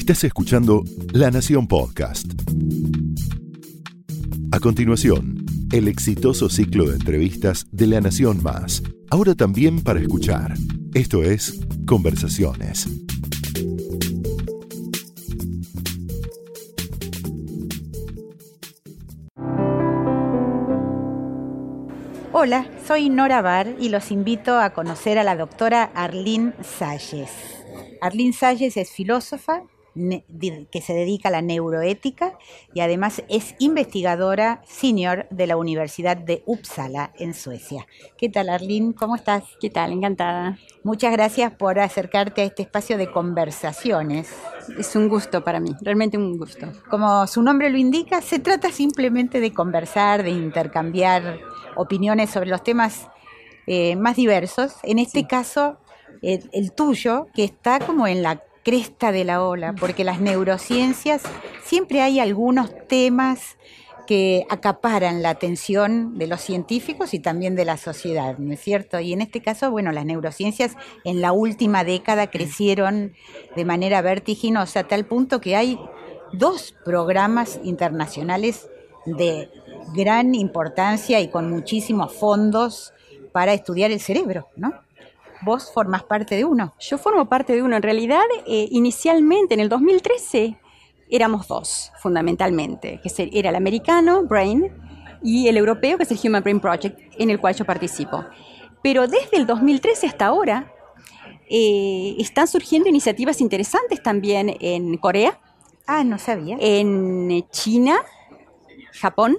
Estás escuchando La Nación Podcast. A continuación, el exitoso ciclo de entrevistas de La Nación Más. Ahora también para escuchar. Esto es Conversaciones. Hola, soy Nora Bar y los invito a conocer a la doctora Arlene Salles. Arlene Salles es filósofa, que se dedica a la neuroética y además es investigadora senior de la Universidad de Uppsala en Suecia. ¿Qué tal, Arlene? ¿Cómo estás? ¿Qué tal? Encantada. Muchas gracias por acercarte a este espacio de conversaciones. Es un gusto para mí, realmente un gusto. Como su nombre lo indica, se trata simplemente de conversar, de intercambiar opiniones sobre los temas eh, más diversos. En este caso, el tuyo, que está como en la cresta de la ola, porque las neurociencias siempre hay algunos temas que acaparan la atención de los científicos y también de la sociedad, ¿no es cierto? Y en este caso, bueno, las neurociencias en la última década crecieron de manera vertiginosa a tal punto que hay dos programas internacionales de gran importancia y con muchísimos fondos para estudiar el cerebro, ¿no? Vos formás parte de uno. Yo formo parte de uno. En realidad, eh, inicialmente, en el 2013, éramos dos, fundamentalmente, que era el americano, Brain, y el europeo, que es el Human Brain Project, en el cual yo participo. Pero desde el 2013 hasta ahora, eh, están surgiendo iniciativas interesantes también en Corea. Ah, no sabía. En China, Japón,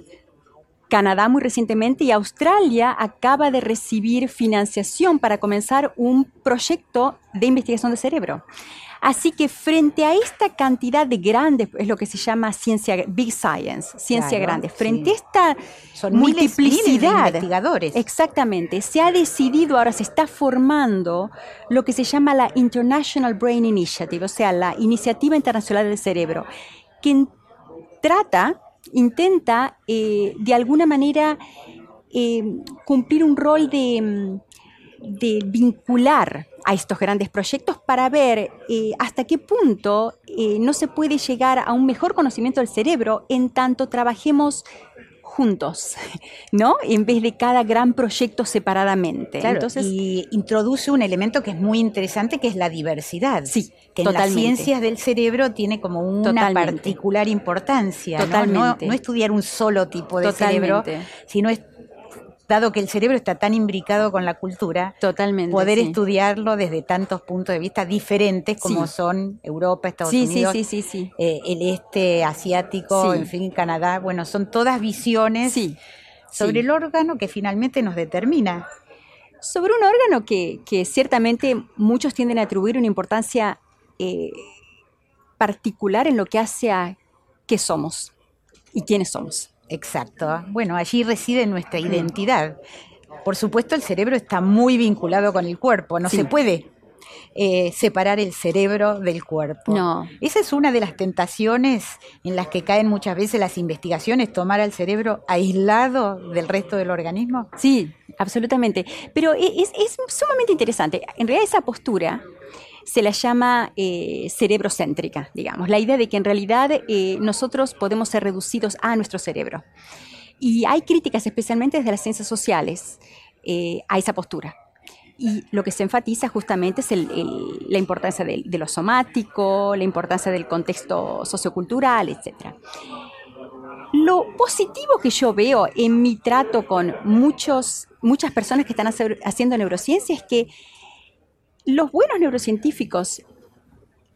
Canadá muy recientemente y Australia acaba de recibir financiación para comenzar un proyecto de investigación de cerebro. Así que frente a esta cantidad de grandes, es lo que se llama ciencia, big science, ciencia grande, frente a esta multiplicidad de investigadores. Exactamente, se ha decidido, ahora se está formando lo que se llama la International Brain Initiative, o sea, la Iniciativa Internacional del Cerebro, que trata intenta eh, de alguna manera eh, cumplir un rol de, de, vincular a estos grandes proyectos para ver eh, hasta qué punto no se puede llegar a un mejor conocimiento del cerebro en tanto trabajemos juntos, ¿no? En vez de cada gran proyecto separadamente. Entonces, y introduce un elemento que es muy interesante, que es la diversidad. Sí, que en las ciencias del cerebro tiene como una particular importancia. Totalmente. ¿no? estudiar un solo tipo de cerebro, sino es dado que el cerebro está tan imbricado con la cultura, Totalmente, poder estudiarlo desde tantos puntos de vista diferentes como son Europa, Estados Unidos, eh, el este asiático, en fin, Canadá, bueno, son todas visiones sobre el órgano que finalmente nos determina. Sobre un órgano que, ciertamente muchos tienden a atribuir una importancia eh, particular en lo que hace a qué somos y quiénes somos. Exacto. Bueno, allí reside nuestra identidad. Por supuesto, el cerebro está muy vinculado con el cuerpo, no se puede eh, separar el cerebro del cuerpo. No. Esa es una de las tentaciones en las que caen muchas veces las investigaciones, tomar al cerebro aislado del resto del organismo. Sí, absolutamente. Pero es, es sumamente interesante. En realidad esa postura se la llama eh, cerebrocéntrica, digamos, la idea de que en realidad eh, nosotros podemos ser reducidos a nuestro cerebro. Y hay críticas, especialmente desde las ciencias sociales, eh, a esa postura. Y lo que se enfatiza justamente es la importancia de, lo somático, la importancia del contexto sociocultural, etc. Lo positivo que yo veo en mi trato con muchos, muchas personas que están haciendo neurociencia es que los buenos neurocientíficos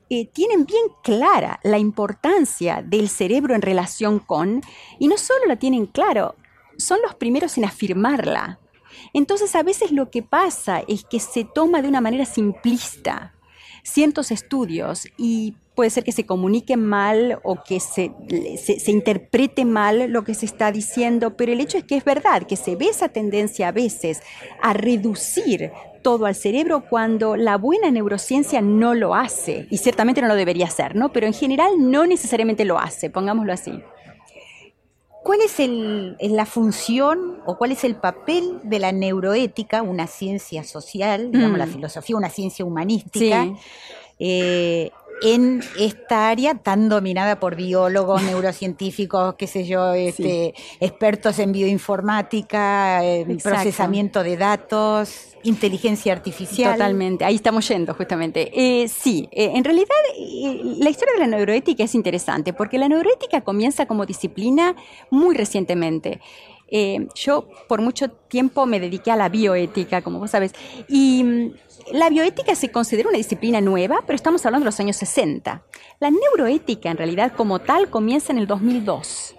eh, tienen bien clara la importancia del cerebro en relación con, y no solo la tienen claro, son los primeros en afirmarla. Entonces a veces lo que pasa es que se toma de una manera simplista ciertos estudios y puede ser que se comunique mal o que se, se, interprete mal lo que se está diciendo, pero el hecho es que es verdad, que se ve esa tendencia a veces a reducir todo al cerebro cuando la buena neurociencia no lo hace, y ciertamente no lo debería hacer, ¿no? Pero en general no necesariamente lo hace, pongámoslo así. ¿Cuál es la función o cuál es el papel de la neuroética, una ciencia social, digamos la mm. filosofía, una ciencia humanística, eh, en esta área tan dominada por biólogos, neurocientíficos, qué sé yo, este, expertos en bioinformática, en procesamiento de datos, inteligencia artificial. Totalmente, ahí estamos yendo justamente. Eh, sí, eh, en realidad eh, la historia de la neuroética es interesante porque la neuroética comienza como disciplina muy recientemente. Yo por mucho tiempo me dediqué a la bioética, como vos sabes, y mm, la bioética se considera una disciplina nueva, pero estamos hablando de los años 60. La neuroética, en realidad, como tal, comienza en el 2002.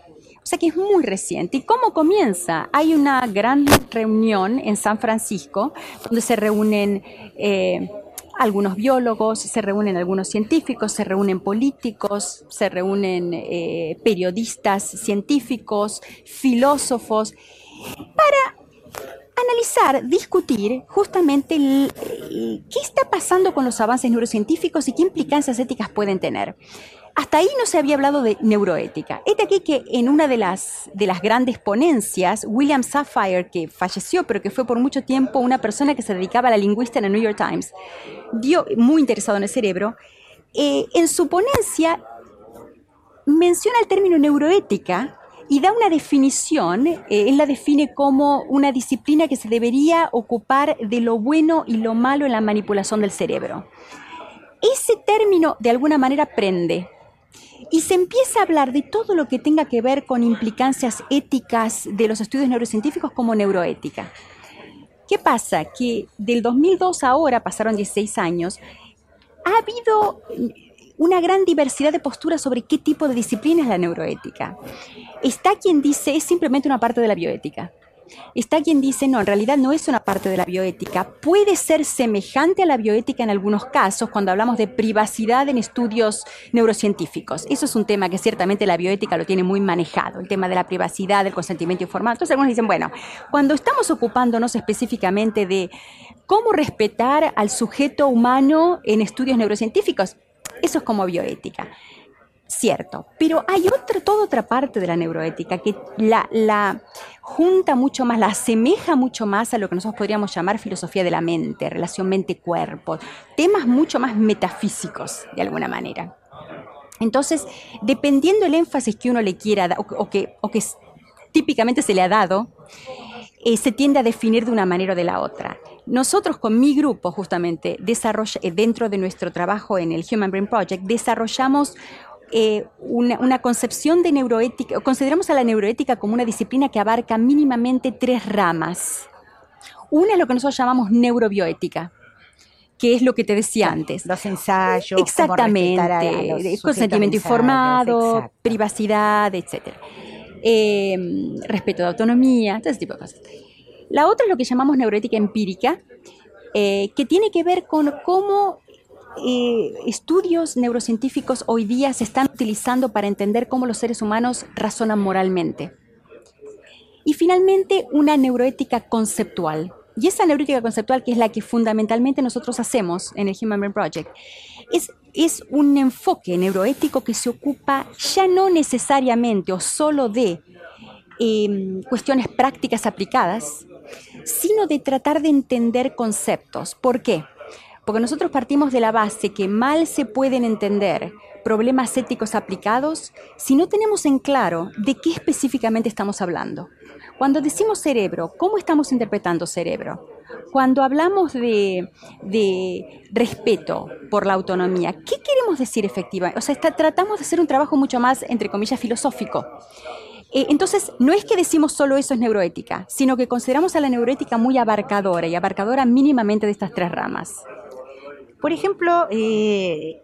O sea que es muy reciente. ¿Y cómo comienza? Hay una gran reunión en San Francisco donde se reúnen eh, algunos biólogos, se reúnen algunos científicos, se reúnen políticos, se reúnen eh, periodistas científicos, filósofos, para analizar, discutir justamente qué está pasando con los avances neurocientíficos y qué implicancias éticas pueden tener. Hasta ahí no se había hablado de neuroética. Es de aquí que en una de las, de las grandes ponencias, William Safire, que falleció, pero que fue por mucho tiempo una persona que se dedicaba a la lingüista en el New York Times, dio, muy interesado en el cerebro, eh, en su ponencia menciona el término neuroética y da una definición, eh, él la define como una disciplina que se debería ocupar de lo bueno y lo malo en la manipulación del cerebro. Ese término de alguna manera prende y se empieza a hablar de todo lo que tenga que ver con implicancias éticas de los estudios neurocientíficos como neuroética. ¿Qué pasa? Que del 2002 a ahora, pasaron 16 años, ha habido una gran diversidad de posturas sobre qué tipo de disciplina es la neuroética. Está quien dice es simplemente una parte de la bioética. Está quien dice, no, en realidad no es una parte de la bioética. Puede ser semejante a la bioética en algunos casos cuando hablamos de privacidad en estudios neurocientíficos. Eso es un tema que ciertamente la bioética lo tiene muy manejado, el tema de la privacidad, del consentimiento informado. Entonces algunos dicen, bueno, cuando estamos ocupándonos específicamente de cómo respetar al sujeto humano en estudios neurocientíficos, eso es como bioética. Cierto, pero hay otra, toda otra parte de la neuroética que la, junta mucho más, la asemeja mucho más a lo que nosotros podríamos llamar filosofía de la mente, relación mente-cuerpo, temas mucho más metafísicos de alguna manera. Entonces, dependiendo el énfasis que uno le quiera dar, o, que, o que típicamente se le ha dado, eh, se tiende a definir de una manera o de la otra. Nosotros con mi grupo, justamente, eh, dentro de nuestro trabajo en el Human Brain Project, desarrollamos eh, una, concepción de neuroética, consideramos a la neuroética como una disciplina que abarca mínimamente tres ramas. Una es lo que nosotros llamamos neurobioética, que es lo que te decía antes. Los ensayos, exactamente, consentimiento informado, privacidad, etc. Em, respeto de autonomía, todo ese tipo de cosas. La otra es lo que llamamos neuroética empírica, eh, que tiene que ver con cómo estudios neurocientíficos hoy día se están utilizando para entender cómo los seres humanos razonan moralmente. Y finalmente, una neuroética conceptual. Y esa neuroética conceptual, que es la que fundamentalmente nosotros hacemos en el Human Brain Project, es, es un enfoque neuroético que se ocupa ya no necesariamente o solo de em, cuestiones prácticas aplicadas, sino de tratar de entender conceptos. ¿Por qué? Porque nosotros partimos de la base que mal se pueden entender problemas éticos aplicados si no tenemos en claro de qué específicamente estamos hablando. Cuando decimos cerebro, ¿cómo estamos interpretando cerebro? Cuando hablamos de, respeto por la autonomía, ¿qué queremos decir efectivamente? O sea, tratamos de hacer un trabajo mucho más, entre comillas, filosófico. Eh, entonces, no es que decimos solo eso es neuroética, sino que consideramos a la neuroética muy abarcadora y abarcadora mínimamente de estas tres ramas. Por ejemplo, eh,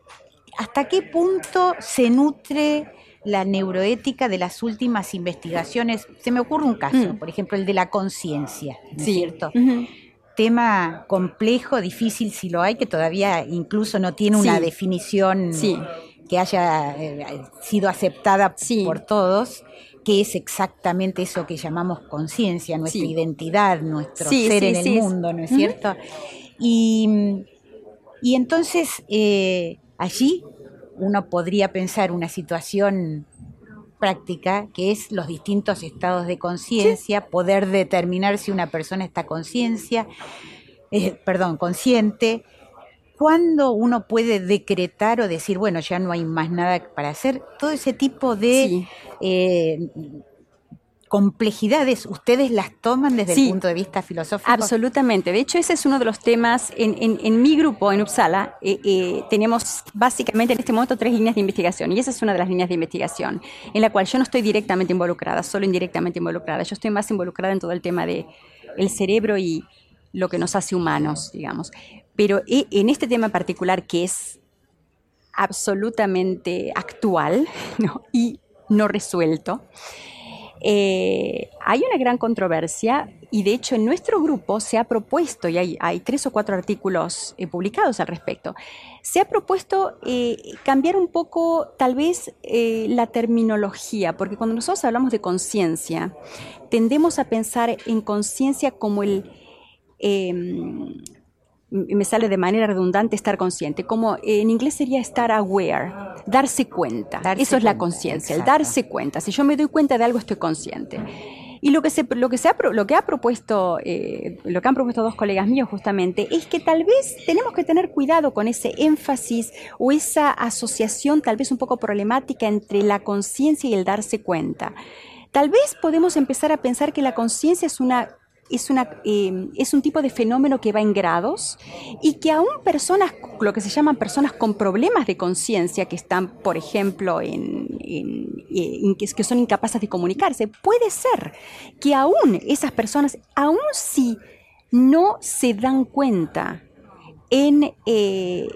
¿hasta qué punto se nutre la neuroética de las últimas investigaciones? Se me ocurre un caso, mm. por ejemplo, el de la conciencia, ¿no es cierto? Tema complejo, difícil si lo hay, que todavía incluso no tiene una definición que haya eh, sido aceptada por todos que es exactamente eso que llamamos conciencia, nuestra identidad, nuestro ser en el mundo, ¿no es cierto? Y y entonces eh, allí uno podría pensar una situación práctica que es los distintos estados de conciencia, poder determinar si una persona está conciencia, eh, perdón, consciente, cuándo uno puede decretar o decir, bueno, ya no hay más nada para hacer, todo ese tipo de eh, complejidades, ¿ustedes las toman desde el punto de vista filosófico? Absolutamente. De hecho, ese es uno de los temas en, mi grupo, en Uppsala. Eh, eh, tenemos básicamente en este momento tres líneas de investigación y esa es una de las líneas de investigación en la cual yo no estoy directamente involucrada, solo indirectamente involucrada. Yo estoy más involucrada en todo el tema de el cerebro y lo que nos hace humanos, digamos. Pero eh, en este tema en particular, que es absolutamente actual y no resuelto, eh, hay una gran controversia y de hecho en nuestro grupo se ha propuesto, y hay, tres o cuatro artículos eh, publicados al respecto, se ha propuesto eh, cambiar un poco tal vez la terminología, porque cuando nosotros hablamos de conciencia, tendemos a pensar en conciencia como el em, me sale de manera redundante estar consciente, como en inglés sería estar aware, darse cuenta. Eso es la conciencia, el darse cuenta. Si yo me doy cuenta de algo, estoy consciente. Y lo que, se, lo que, se ha, lo que ha propuesto, eh, lo que han propuesto dos colegas míos justamente, es que tal vez tenemos que tener cuidado con ese énfasis o esa asociación tal vez un poco problemática entre la conciencia y el darse cuenta. Tal vez podemos empezar a pensar que la conciencia es una es, una, em, es un tipo de fenómeno que va en grados y que aún personas, lo que se llaman personas con problemas de conciencia, que están, por ejemplo, en, en, que son incapaces de comunicarse, puede ser que aún esas personas, aún si no se dan cuenta en, eh,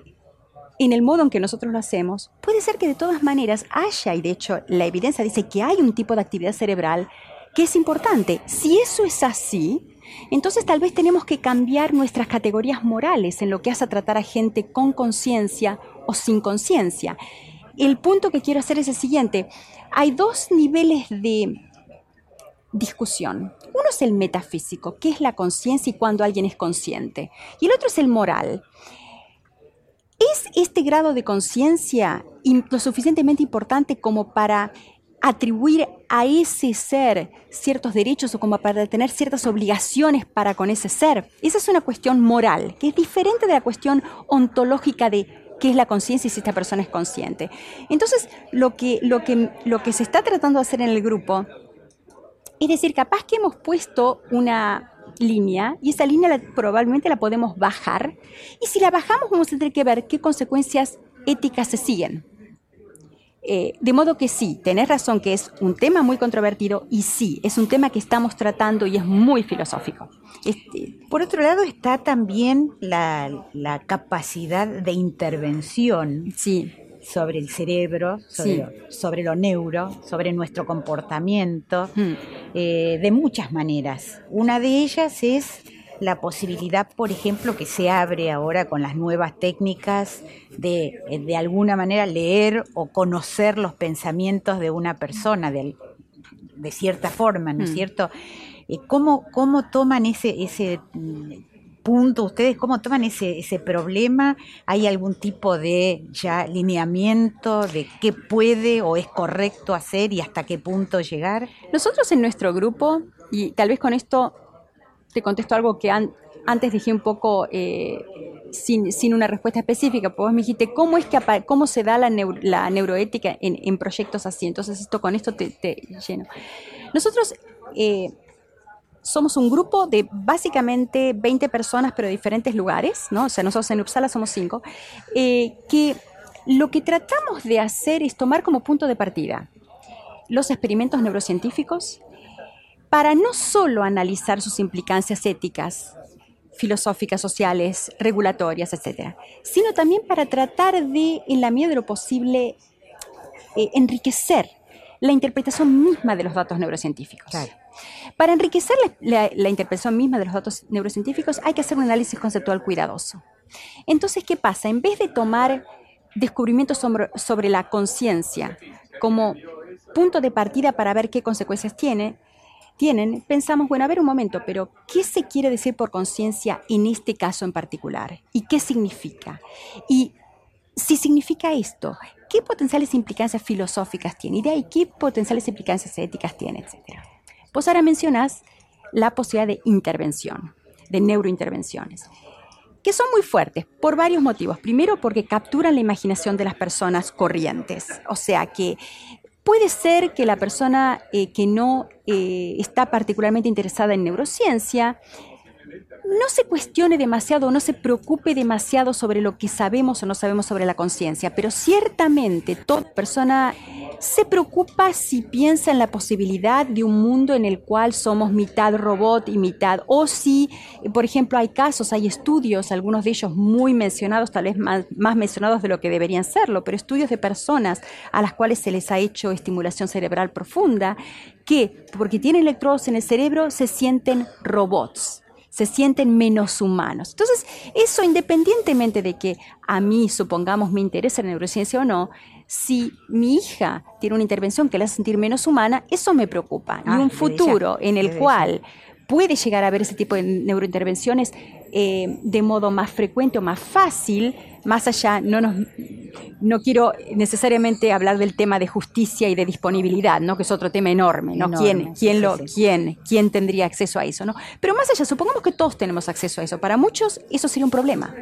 en el modo en que nosotros lo hacemos, puede ser que de todas maneras haya, y de hecho la evidencia dice que hay un tipo de actividad cerebral que es importante. Si eso es así, entonces tal vez tenemos que cambiar nuestras categorías morales en lo que hace a tratar a gente con conciencia o sin conciencia. El punto que quiero hacer es el siguiente. Hay dos niveles de discusión. Uno es el metafísico, que es la conciencia y cuando alguien es consciente. Y el otro es el moral. ¿Es este grado de conciencia lo suficientemente importante como para atribuir a ese ser ciertos derechos o como para tener ciertas obligaciones para con ese ser. Esa es una cuestión moral, que es diferente de la cuestión ontológica de qué es la conciencia y si esta persona es consciente. Entonces, lo que, lo, que, lo que se está tratando de hacer en el grupo es decir, capaz que hemos puesto una línea y esa línea probablemente la podemos bajar y si la bajamos vamos a tener que ver qué consecuencias éticas se siguen. Eh, de modo que sí, tenés razón que es un tema muy controvertido y sí, es un tema que estamos tratando y es muy filosófico. Este, por otro lado está también la, capacidad de intervención sí. sobre el cerebro, sobre, lo, neuro, sobre nuestro comportamiento, hmm. eh, de muchas maneras. Una de ellas es la posibilidad, por ejemplo, que se abre ahora con las nuevas técnicas de, eh, de alguna manera, leer o conocer los pensamientos de una persona, de, de cierta forma, ¿no es mm. cierto? Eh, ¿Cómo, ¿Cómo toman ese, ese mm, punto ustedes? ¿Cómo toman ese, ese problema? ¿Hay algún tipo de ya lineamiento de qué puede o es correcto hacer y hasta qué punto llegar? Nosotros en nuestro grupo, y tal vez con esto te contesto algo que antes dije un poco eh, sin, una respuesta específica, pues me dijiste, ¿cómo, es que, cómo se da la, neuroética en, proyectos así? Entonces, esto con esto te, lleno. Nosotros eh, somos un grupo de básicamente 20 personas, pero de diferentes lugares, ¿no? O sea, nosotros en Uppsala somos cinco, eh, que lo que tratamos de hacer es tomar como punto de partida los experimentos neurocientíficos, para no solo analizar sus implicancias éticas, filosóficas, sociales, regulatorias, etc., sino también para tratar de, en la medida de lo posible, eh, enriquecer la interpretación misma de los datos neurocientíficos. Para enriquecer la, interpretación misma de los datos neurocientíficos hay que hacer un análisis conceptual cuidadoso. Entonces, ¿qué pasa? En vez de tomar descubrimientos sobre la conciencia como punto de partida para ver qué consecuencias tiene, tienen, pensamos, bueno, a ver un momento, pero ¿qué se quiere decir por conciencia en este caso en particular? ¿Y qué significa? Y si significa esto, ¿qué potenciales implicancias filosóficas tiene? Y de ahí, ¿qué potenciales implicancias éticas tiene? Etcétera. Pues ahora mencionas la posibilidad de intervención, de neurointervenciones. que son muy fuertes por varios motivos. Primero, porque capturan la imaginación de las personas corrientes. O sea que puede ser que la persona eh, que no eh, está particularmente interesada en neurociencia no se cuestione demasiado, no se preocupe demasiado sobre lo que sabemos o no sabemos sobre la conciencia, pero ciertamente toda persona se preocupa si piensa en la posibilidad de un mundo en el cual somos mitad robot y mitad, o si, por ejemplo, hay casos, hay estudios, algunos de ellos muy mencionados, tal vez más, más mencionados de lo que deberían serlo, pero estudios de personas a las cuales se les ha hecho estimulación cerebral profunda, que porque tienen electrodos en el cerebro se sienten robots se sienten menos humanos. Entonces, eso independientemente de que a mí, supongamos, me interese la neurociencia o no, si mi hija tiene una intervención que la hace sentir menos humana, eso me preocupa. y ah, un futuro en el cual puede llegar a haber ese tipo de neurointervenciones eh, de modo más frecuente o más fácil, más allá, no, nos, no quiero necesariamente hablar del tema de justicia y de disponibilidad, ¿no? que es otro tema enorme, ¿no? ¿Quién, quién, lo, quién, ¿Quién tendría acceso a eso? ¿no? Pero más allá, supongamos que todos tenemos acceso a eso. Para muchos eso sería un problema.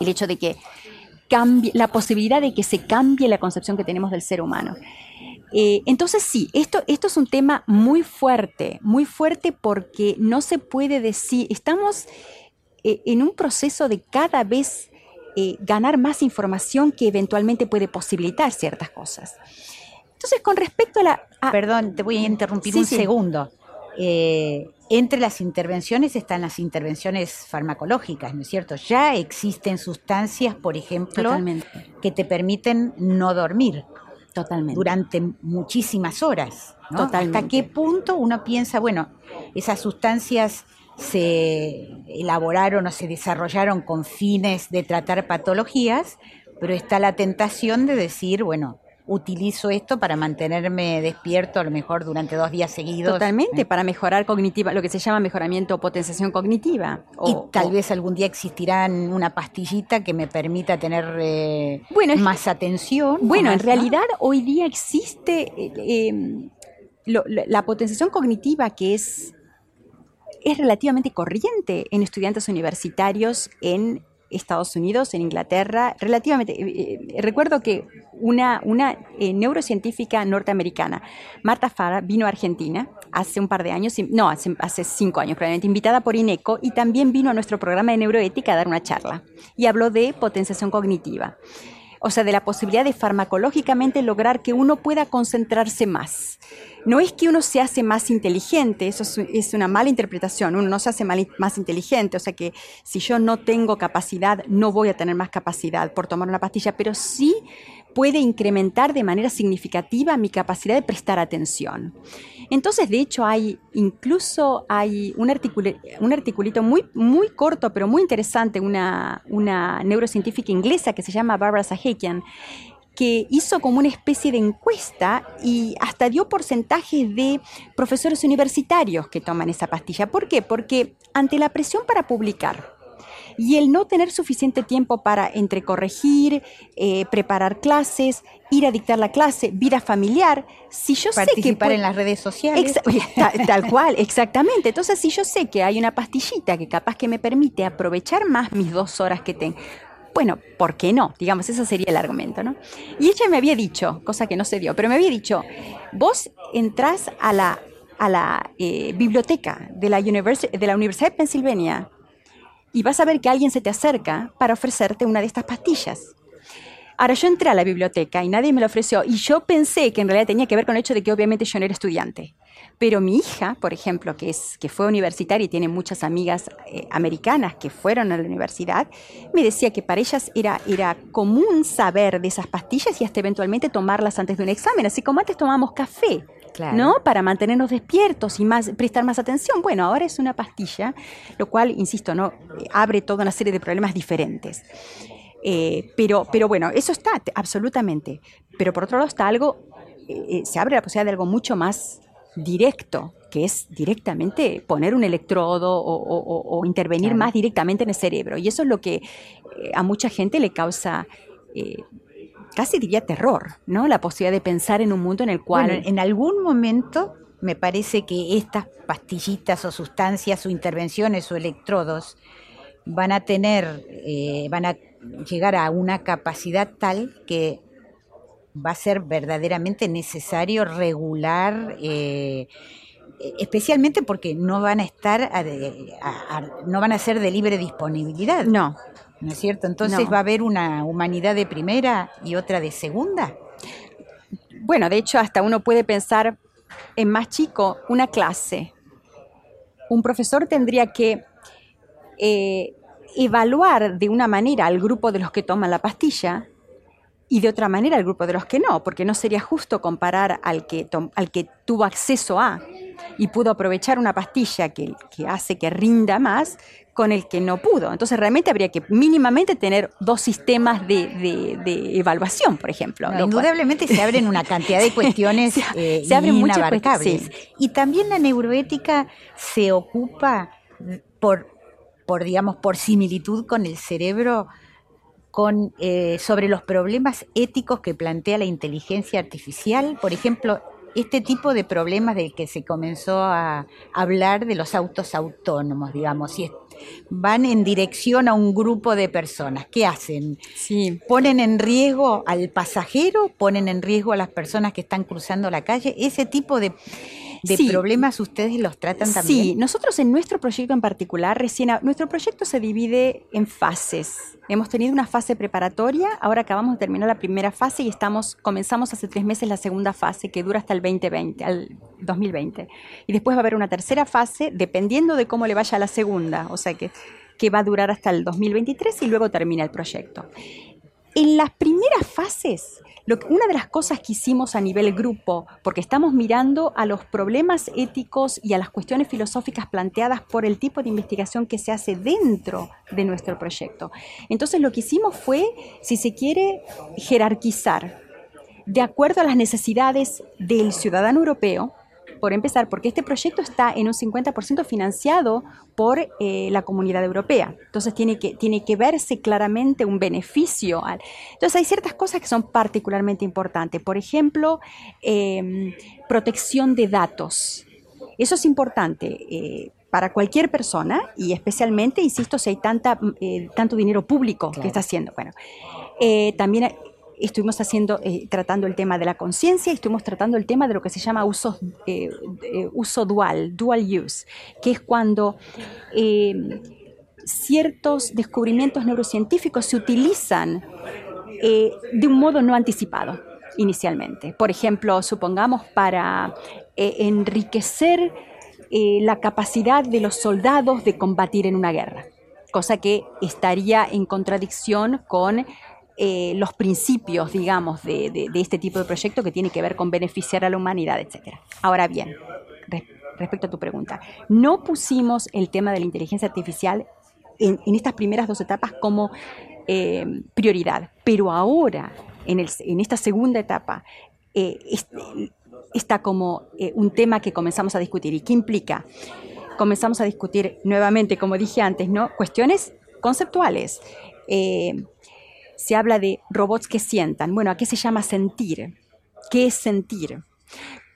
El hecho de que cambie, la posibilidad de que se cambie la concepción que tenemos del ser humano. Eh, entonces sí, esto, esto es un tema muy fuerte, muy fuerte porque no se puede decir, estamos eh, en un proceso de cada vez eh, ganar más información que eventualmente puede posibilitar ciertas cosas. Entonces, con respecto a la... Perdón, te voy a interrumpir un segundo. entre las intervenciones están las intervenciones farmacológicas, ¿no es cierto? Ya existen sustancias, por ejemplo, que te permiten no dormir. Totalmente. durante muchísimas horas. ¿Hasta qué punto uno piensa, bueno, esas sustancias se elaboraron o se desarrollaron con fines de tratar patologías, pero está la tentación de decir, bueno, utilizo esto para mantenerme despierto a lo mejor durante dos días seguidos. Totalmente, para mejorar cognitiva, lo que se llama mejoramiento o potenciación cognitiva. y tal vez algún día existirá una pastillita que me permita tener eh, más atención. Bueno, en realidad hoy día existe eh, em, la potenciación cognitiva que es es relativamente corriente en estudiantes universitarios en Estados Unidos, en Inglaterra, relativamente. Eh, eh, recuerdo que una, una eh, neurocientífica norteamericana, Marta Fara, vino a Argentina hace un par de años, no, hace, hace cinco años probablemente, invitada por INECO y también vino a nuestro programa de neuroética a dar una charla y habló de potenciación cognitiva o sea, de la posibilidad de farmacológicamente lograr que uno pueda concentrarse más. No es que uno se hace más inteligente, eso es, una mala interpretación, uno no se hace más inteligente, o sea que si yo no tengo capacidad, no voy a tener más capacidad por tomar una pastilla, pero sí puede incrementar de manera significativa mi capacidad de prestar atención. Entonces, de hecho, hay incluso hay un, un articulito muy, muy corto, pero muy interesante, una, una neurocientífica inglesa que se llama Barbara Sahakian, que hizo como una especie de encuesta y hasta dio porcentajes de profesores universitarios que toman esa pastilla. ¿Por qué? Porque ante la presión para publicar, y el no tener suficiente tiempo para entre corregir, eh, preparar clases, ir a dictar la clase, vida familiar, si yo sé que... Participar en las redes sociales. tal, cual, exactamente. Entonces, si yo sé que hay una pastillita que capaz que me permite aprovechar más mis dos horas que tengo, bueno, ¿por qué no? Digamos, ese sería el argumento, ¿no? Y ella me había dicho, cosa que no se dio, pero me había dicho, vos entrás a la, a la eh, biblioteca de la, de la Universidad de Pensilvania y vas a ver que alguien se te acerca para ofrecerte una de estas pastillas. Ahora yo entré a la biblioteca y nadie me lo ofreció y yo pensé que en realidad tenía que ver con el hecho de que obviamente yo no era estudiante. Pero mi hija, por ejemplo, que, es, que fue universitaria y tiene muchas amigas eh, americanas que fueron a la universidad, me decía que para ellas era, era común saber de esas pastillas y hasta eventualmente tomarlas antes de un examen, así como antes tomábamos café. ¿No? Para mantenernos despiertos y más, prestar más atención. Bueno, ahora es una pastilla, lo cual, insisto, ¿no? abre toda una serie de problemas diferentes. Eh, pero, pero bueno, eso está absolutamente. Pero por otro lado está algo, eh, eh, se abre la posibilidad de algo mucho más directo, que es directamente poner un electrodo o, intervenir más directamente en el cerebro. Y eso es lo que a mucha gente le causa casi diría terror, ¿no? La posibilidad de pensar en un mundo en el cual... en algún momento me parece que estas pastillitas o sustancias o intervenciones o electrodos van a tener, eh, van a llegar a una capacidad tal que va a ser verdaderamente necesario regular, eh, especialmente porque no van a estar, no van a ser de libre disponibilidad. No. ¿No es cierto? Entonces va a haber una humanidad de primera y otra de segunda. Bueno, de hecho, hasta uno puede pensar en más chico, una clase. Un profesor tendría que eh, evaluar de una manera al grupo de los que toman la pastilla y de otra manera al grupo de los que no, porque no sería justo comparar al que, al que tuvo acceso a y pudo aprovechar una pastilla que, que, hace que rinda más con el que no pudo. Entonces realmente habría que mínimamente tener dos sistemas de, de, evaluación, por ejemplo. indudablemente se abren una cantidad de cuestiones se, eh, se abren inabarcables. Y también la neuroética se ocupa por, por, digamos, por similitud con el cerebro con, eh, sobre los problemas éticos que plantea la inteligencia artificial. Por ejemplo, este tipo de problemas del que se comenzó a hablar de los autos autónomos, digamos, si van en dirección a un grupo de personas. ¿Qué hacen? Sí. ¿Ponen en riesgo al pasajero? ¿Ponen en riesgo a las personas que están cruzando la calle? Ese tipo de de problemas ustedes los tratan también? Sí, nosotros en nuestro proyecto en particular, recién, nuestro proyecto se divide en fases. Hemos tenido una fase preparatoria, ahora acabamos de terminar la primera fase y estamos, comenzamos hace tres meses la segunda fase que dura hasta el 2020, al 2020. Y después va a haber una tercera fase dependiendo de cómo le vaya a la segunda, o sea que, que va a durar hasta el 2023 y luego termina el proyecto. En las primeras fases una de las cosas que hicimos a nivel grupo, porque estamos mirando a los problemas éticos y a las cuestiones filosóficas planteadas por el tipo de investigación que se hace dentro de nuestro proyecto. Entonces lo que hicimos fue, si se quiere, jerarquizar de acuerdo a las necesidades del ciudadano europeo, por empezar, porque este proyecto está en un 50% financiado por eh, la comunidad europea. Entonces tiene que, tiene que verse claramente un beneficio. Entonces hay ciertas cosas que son particularmente importantes. Por ejemplo, em, protección de datos. Eso es importante. Eh, para cualquier persona y especialmente, insisto, si hay tanta, eh, tanto dinero público que está haciendo. Bueno, también estuvimos haciendo, eh, tratando el tema de la conciencia estuvimos tratando el tema de lo que se llama uso, eh, eh, uso dual, dual use, que es cuando ciertos descubrimientos neurocientíficos se utilizan de un modo no anticipado inicialmente. Por ejemplo, supongamos para enriquecer la capacidad de los soldados de combatir en una guerra, cosa que estaría en contradicción con eh, los principios, digamos, de, este tipo de proyecto que tiene que ver con beneficiar a la humanidad, etc. Ahora bien, respecto a tu pregunta, no pusimos el tema de la inteligencia artificial en, estas primeras dos etapas como eh, prioridad, pero ahora, en, esta segunda etapa, eh, está como un tema que comenzamos a discutir. ¿Y qué implica? Comenzamos a discutir nuevamente, como dije antes, ¿no? cuestiones conceptuales se habla de robots que sientan. Bueno, ¿a qué se llama sentir? ¿Qué es sentir?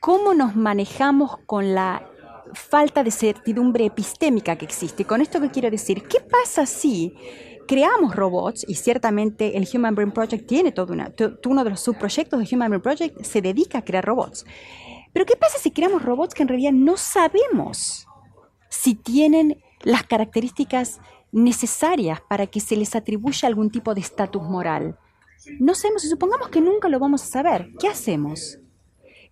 ¿Cómo nos manejamos con la falta de certidumbre epistémica que existe? Con esto que quiero decir, ¿qué pasa si creamos robots, y ciertamente el Human Brain Project tiene todo una, uno de los subproyectos del Human Brain Project se dedica a crear robots. Pero ¿qué pasa si creamos robots que en realidad no sabemos si tienen las características necesarias para que se les atribuya algún tipo de estatus moral. No sabemos, y supongamos que nunca lo vamos a saber, ¿qué hacemos?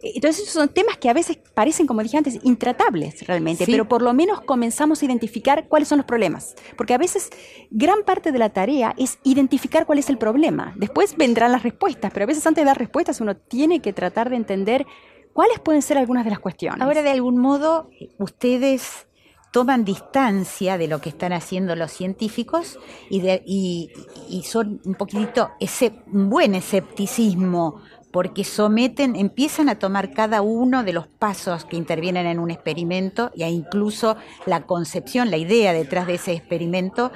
Eh, entonces, esos son temas que a veces parecen, como dije antes, intratables realmente, pero por lo menos comenzamos a identificar cuáles son los problemas. Porque a veces gran parte de la tarea es identificar cuál es el problema. Después vendrán las respuestas, pero a veces antes de dar respuestas uno tiene que tratar de entender cuáles pueden ser algunas de las cuestiones. Ahora, de algún modo, ustedes toman distancia de lo que están haciendo los científicos y, y, son un poquitito ese buen escepticismo porque someten, empiezan a tomar cada uno de los pasos que intervienen en un experimento e incluso la concepción, la idea detrás de ese experimento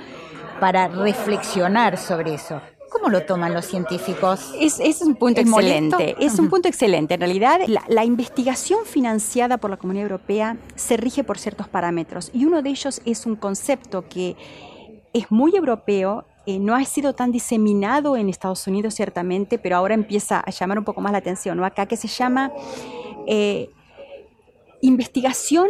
para reflexionar sobre eso. ¿Cómo lo toman los científicos? Es, un punto excelente. Es un punto excelente. En realidad, la, investigación financiada por la Comunidad Europea se rige por ciertos parámetros y uno de ellos es un concepto que es muy europeo, eh, no ha sido tan diseminado en Estados Unidos ciertamente, pero ahora empieza a llamar un poco más la atención, ¿no? Acá que se llama eh, investigación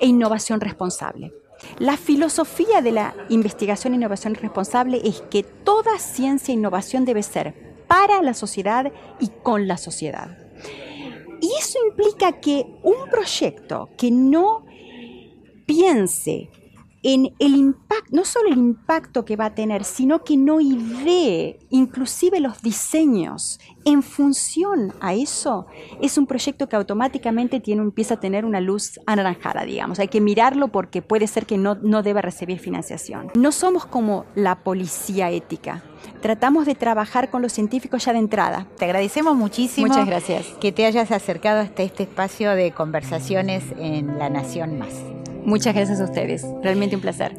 e innovación responsable. La filosofía de la investigación e innovación responsable es que toda ciencia e innovación debe ser para la sociedad y con la sociedad. Y eso implica que un proyecto que no piense en el impacto, no solo el impacto que va a tener, sino que no idee inclusive los diseños en función a eso, es un proyecto que automáticamente tiene, empieza a tener una luz anaranjada, digamos. Hay que mirarlo porque puede ser que no, no deba recibir financiación. No somos como la policía ética. Tratamos de trabajar con los científicos ya de entrada. Te agradecemos muchísimo Muchas gracias. que te hayas acercado hasta este espacio de conversaciones en La Nación Más. Muchas gracias a ustedes. Realmente un placer.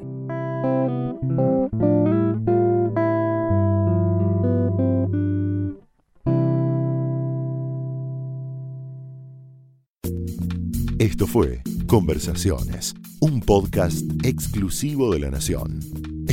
Esto fue Conversaciones, un podcast exclusivo de La Nación.